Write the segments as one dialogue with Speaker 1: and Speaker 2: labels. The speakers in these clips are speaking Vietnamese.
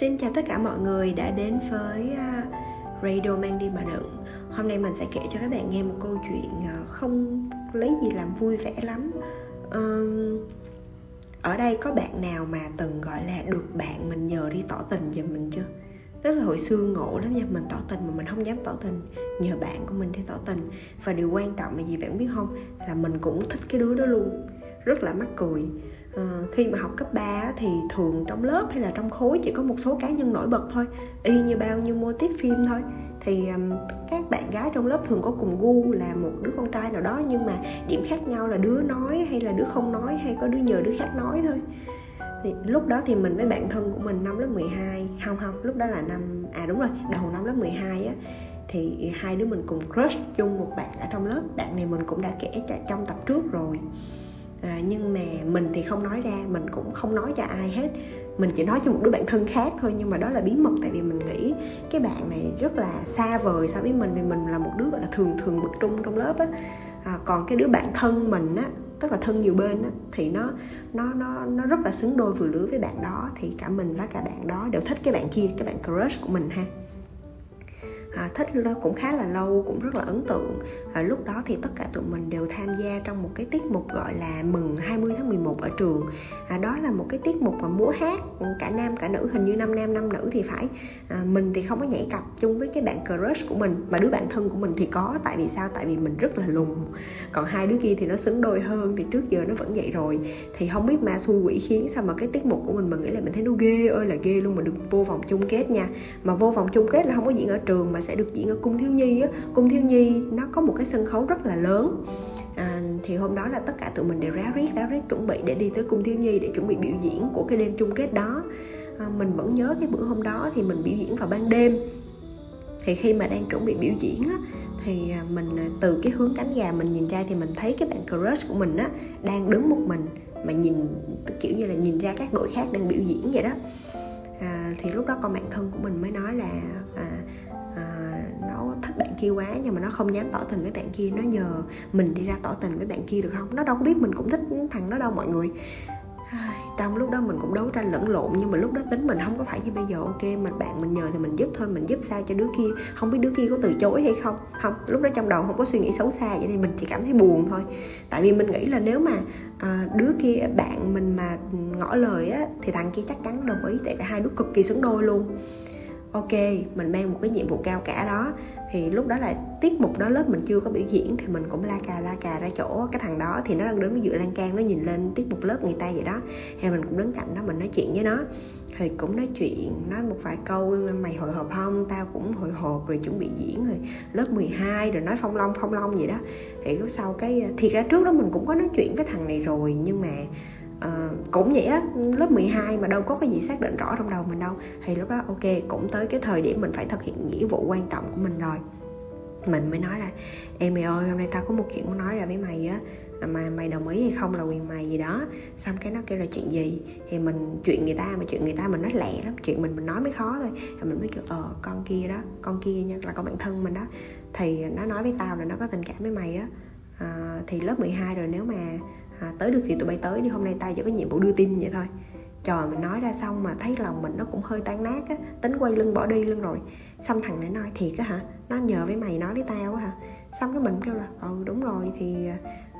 Speaker 1: Xin chào tất cả mọi người đã đến với à, Radio Mang đi mà đựng Hôm nay mình sẽ kể cho các bạn nghe một câu chuyện à, không lấy gì làm vui vẻ lắm Ở đây có bạn nào mà từng gọi là được bạn mình nhờ đi tỏ tình giùm mình chưa? Tức là hồi xưa ngộ lắm nha, mình tỏ tình mà mình không dám tỏ tình Nhờ bạn của mình đi tỏ tình Và điều quan trọng là gì bạn biết không? Là mình cũng thích cái đứa đó luôn Rất là mắc cười à, khi mà học cấp 3 thì thường trong lớp hay là trong khối chỉ có một số cá nhân nổi bật thôi y như bao nhiêu mô tiếp phim thôi. Thì um, các bạn gái trong lớp thường có cùng gu là một đứa con trai nào đó nhưng mà điểm khác nhau là đứa nói hay là đứa không nói hay có đứa nhờ đứa khác nói thôi. Thì lúc đó thì mình với bạn thân của mình năm lớp 12 không không lúc đó là năm à đúng rồi đầu năm lớp 12 á thì hai đứa mình cùng crush chung một bạn ở trong lớp. Bạn này mình cũng đã kể trong tập trước rồi à, nhưng mà mình thì không nói ra mình cũng không nói cho ai hết. Mình chỉ nói cho một đứa bạn thân khác thôi nhưng mà đó là bí mật tại vì mình nghĩ cái bạn này rất là xa vời so với mình vì mình là một đứa gọi là thường thường bực trung trong lớp á. À, còn cái đứa bạn thân mình á tức là thân nhiều bên á thì nó nó nó nó rất là xứng đôi vừa lứa với bạn đó thì cả mình và cả bạn đó đều thích cái bạn kia cái bạn crush của mình ha à, thích nó cũng khá là lâu cũng rất là ấn tượng. À, lúc đó thì tất cả tụi mình đều tham gia trong một cái tiết mục gọi là mừng 20 tháng 11 ở trường. À, đó là một cái tiết mục mà múa hát. Ừ, cả nam cả nữ hình như năm nam năm nữ thì phải. À, mình thì không có nhảy cặp chung với cái bạn crush của mình mà đứa bạn thân của mình thì có. Tại vì sao? Tại vì mình rất là lùn. Còn hai đứa kia thì nó xứng đôi hơn thì trước giờ nó vẫn vậy rồi. Thì không biết ma xui quỷ khiến sao mà cái tiết mục của mình mình nghĩ là mình thấy nó ghê ơi là ghê luôn mà được vô vòng chung kết nha. Mà vô vòng chung kết là không có diễn ở trường mà sẽ được diễn ở cung thiếu nhi á. Cung thiếu nhi nó có một cái sân khấu rất là lớn. À, thì hôm đó là tất cả tụi mình đều ráo riết ráo riết chuẩn bị để đi tới cung thiếu nhi để chuẩn bị biểu diễn của cái đêm chung kết đó. À, mình vẫn nhớ cái bữa hôm đó thì mình biểu diễn vào ban đêm. Thì khi mà đang chuẩn bị biểu diễn á thì à, mình à, từ cái hướng cánh gà mình nhìn ra thì mình thấy cái bạn crush của mình á đang đứng một mình mà nhìn kiểu như là nhìn ra các đội khác đang biểu diễn vậy đó. À, thì lúc đó con bạn thân của mình mới nói là à, kia quá nhưng mà nó không dám tỏ tình với bạn kia nó nhờ mình đi ra tỏ tình với bạn kia được không? Nó đâu có biết mình cũng thích thằng đó đâu mọi người. Trong lúc đó mình cũng đấu tranh lẫn lộn nhưng mà lúc đó tính mình không có phải như bây giờ ok mình bạn mình nhờ thì mình giúp thôi mình giúp sao cho đứa kia không biết đứa kia có từ chối hay không? Không lúc đó trong đầu không có suy nghĩ xấu xa vậy thì mình chỉ cảm thấy buồn thôi. Tại vì mình nghĩ là nếu mà à, đứa kia bạn mình mà ngỏ lời á thì thằng kia chắc chắn đồng ý tại vì hai đứa cực kỳ xứng đôi luôn ok, mình mang một cái nhiệm vụ cao cả đó. Thì lúc đó là tiết mục đó lớp mình chưa có biểu diễn, thì mình cũng la cà la cà ra chỗ cái thằng đó. Thì nó đang đứng giữa dựa lan can, nó nhìn lên tiết mục lớp người ta vậy đó. Thì mình cũng đứng cạnh đó, mình nói chuyện với nó. Thì cũng nói chuyện, nói một vài câu, mày hồi hộp không? Tao cũng hồi hộp rồi, chuẩn bị diễn rồi. Lớp 12 rồi nói phong long phong long vậy đó. Thì lúc sau cái ờ, thì ra trước đó mình cũng có nói chuyện với thằng này rồi, nhưng mà Ờ, cũng vậy á lớp 12 mà đâu có cái gì xác định rõ trong đầu mình đâu. Thì lúc đó ok cũng tới cái thời điểm mình phải thực hiện nghĩa vụ quan trọng của mình rồi. Mình mới nói là em mày ơi hôm nay tao có một chuyện muốn nói ra với mày á. À, mà mày đồng ý hay không là quyền mày gì đó. Xong cái nó kêu là chuyện gì? Thì mình chuyện người ta mà chuyện người ta mình nói lẹ lắm chuyện mình mình nói mới khó thôi. Thì mình mới kêu ờ con kia đó con kia nha là con bạn thân mình đó. Thì nó nói với tao là nó có tình cảm với mày á. À, thì lớp 12 rồi nếu mà à, tới được thì tụi bay tới đi hôm nay tao chỉ có nhiệm vụ đưa tin vậy thôi. Trời mình nói ra xong mà thấy lòng mình nó cũng hơi tan nát á tính quay lưng bỏ đi luôn rồi. Xong thằng này nói thiệt á hả? Nó nhờ với mày nói với tao á hả? Xong cái mình kêu là ừ đúng rồi thì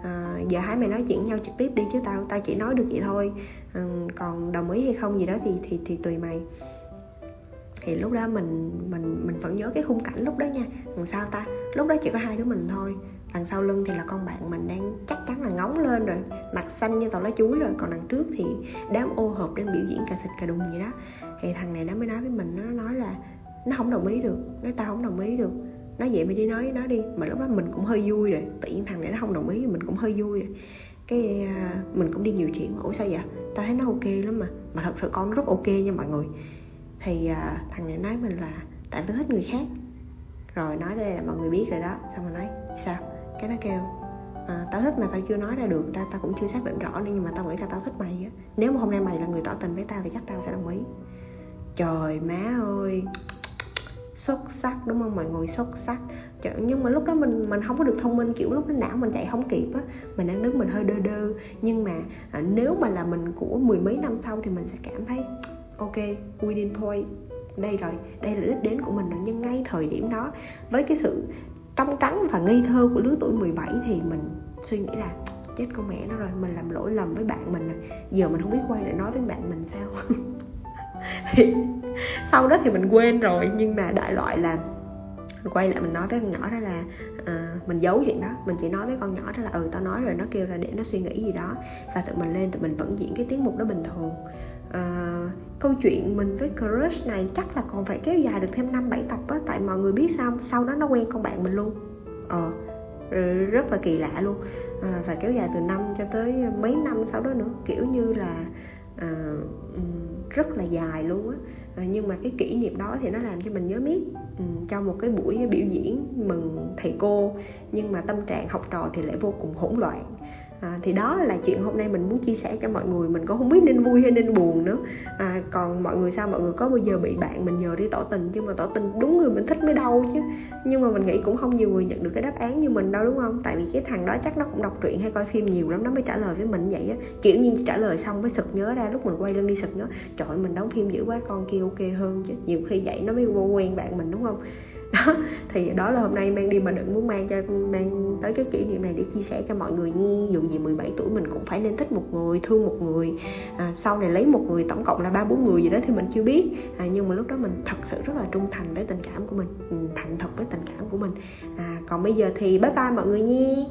Speaker 1: à, giờ hai mày nói chuyện nhau trực tiếp đi chứ tao tao chỉ nói được vậy thôi. À, còn đồng ý hay không gì đó thì thì thì tùy mày. Thì lúc đó mình mình mình vẫn nhớ cái khung cảnh lúc đó nha. Làm sao ta? Lúc đó chỉ có hai đứa mình thôi đằng sau lưng thì là con bạn mình đang chắc chắn là ngóng lên rồi mặt xanh như tàu lá chuối rồi. Còn đằng trước thì đám ô hợp đang biểu diễn cà xịt cà đùng gì đó. Thì thằng này nó mới nói với mình nó nói là nó không đồng ý được nói tao không đồng ý được. Nói vậy mày đi nói với nó đi. Mà lúc đó mình cũng hơi vui rồi tự nhiên thằng này nó không đồng ý mình cũng hơi vui rồi. Cái uh, mình cũng đi nhiều chuyện mà ủa sao vậy? Tao thấy nó ok lắm mà mà thật sự con nó rất ok nha mọi người. Thì uh, thằng này nói mình là tại tao thích người khác. Rồi nói đây là mọi người biết rồi đó. Xong rồi nói cái nó kêu à, tao thích mà tao chưa nói ra được tao tao cũng chưa xác định rõ nên nhưng mà tao nghĩ là tao thích mày á. Nếu mà hôm nay mày là người tỏ tình với tao thì chắc tao sẽ đồng ý. Trời má ơi. Xuất sắc đúng không? Mọi người xuất sắc. Trời, nhưng mà lúc đó mình mình không có được thông minh kiểu lúc đó não mình chạy không kịp á. Mình đang đứng mình hơi đơ đơ. Nhưng mà à, nếu mà là mình của mười mấy năm sau thì mình sẽ cảm thấy ok winning point đây rồi đây là đích đến của mình rồi. Nhưng ngay thời điểm đó với cái sự trong trắng và ngây thơ của lứa tuổi 17 thì mình suy nghĩ là chết con mẹ nó rồi mình làm lỗi lầm với bạn mình rồi giờ mình không biết quay lại nói với bạn mình sao. Thì sau đó thì mình quên rồi nhưng mà đại loại là mình quay lại mình nói với con nhỏ đó là uh, mình giấu chuyện đó. Mình chỉ nói với con nhỏ đó là ừ tao nói rồi. Nó kêu là để nó suy nghĩ gì đó. Và tụi mình lên tụi mình vẫn diễn cái tiết mục đó bình thường. Uh, câu chuyện mình với crush này chắc là còn phải kéo dài được thêm năm bảy tập á tại mọi người biết sao sau đó nó quen con bạn mình luôn. Ờ rất là kỳ lạ luôn. À, và kéo dài từ năm cho tới mấy năm sau đó nữa. Kiểu như là à, rất là dài luôn á. À, nhưng mà cái kỷ niệm đó thì nó làm cho mình nhớ miết. Ừ, trong một cái buổi biểu diễn mừng thầy cô nhưng mà tâm trạng học trò thì lại vô cùng hỗn loạn à, thì đó là chuyện hôm nay mình muốn chia sẻ cho mọi người. Mình cũng không biết nên vui hay nên buồn nữa. À, còn mọi người sao? Mọi người có bao giờ bị bạn mình nhờ đi tỏ tình? Nhưng mà tỏ tình đúng người mình thích mới đâu chứ. Nhưng mà mình nghĩ cũng không nhiều người nhận được cái đáp án như mình đâu đúng không? Tại vì cái thằng đó chắc nó cũng đọc truyện hay coi phim nhiều lắm nó mới trả lời với mình vậy á. Kiểu như trả lời xong mới sực nhớ ra lúc mình quay lưng đi sực nhớ trời ơi mình đóng phim dữ quá con kia ok hơn chứ. Nhiều khi vậy nó mới vô quen bạn mình đúng không? đó thì đó là hôm nay mang đi mà đừng muốn mang cho mang tới cái kỷ niệm này để chia sẻ cho mọi người nhi dù gì 17 tuổi mình cũng phải nên thích một người thương một người. À, sau này lấy một người tổng cộng là ba bốn người gì đó thì mình chưa biết. À, nhưng mà lúc đó mình thật sự rất là trung thành với tình cảm của mình ừ, thành thật với tình cảm của mình. À, còn bây giờ thì bye bye mọi người nhi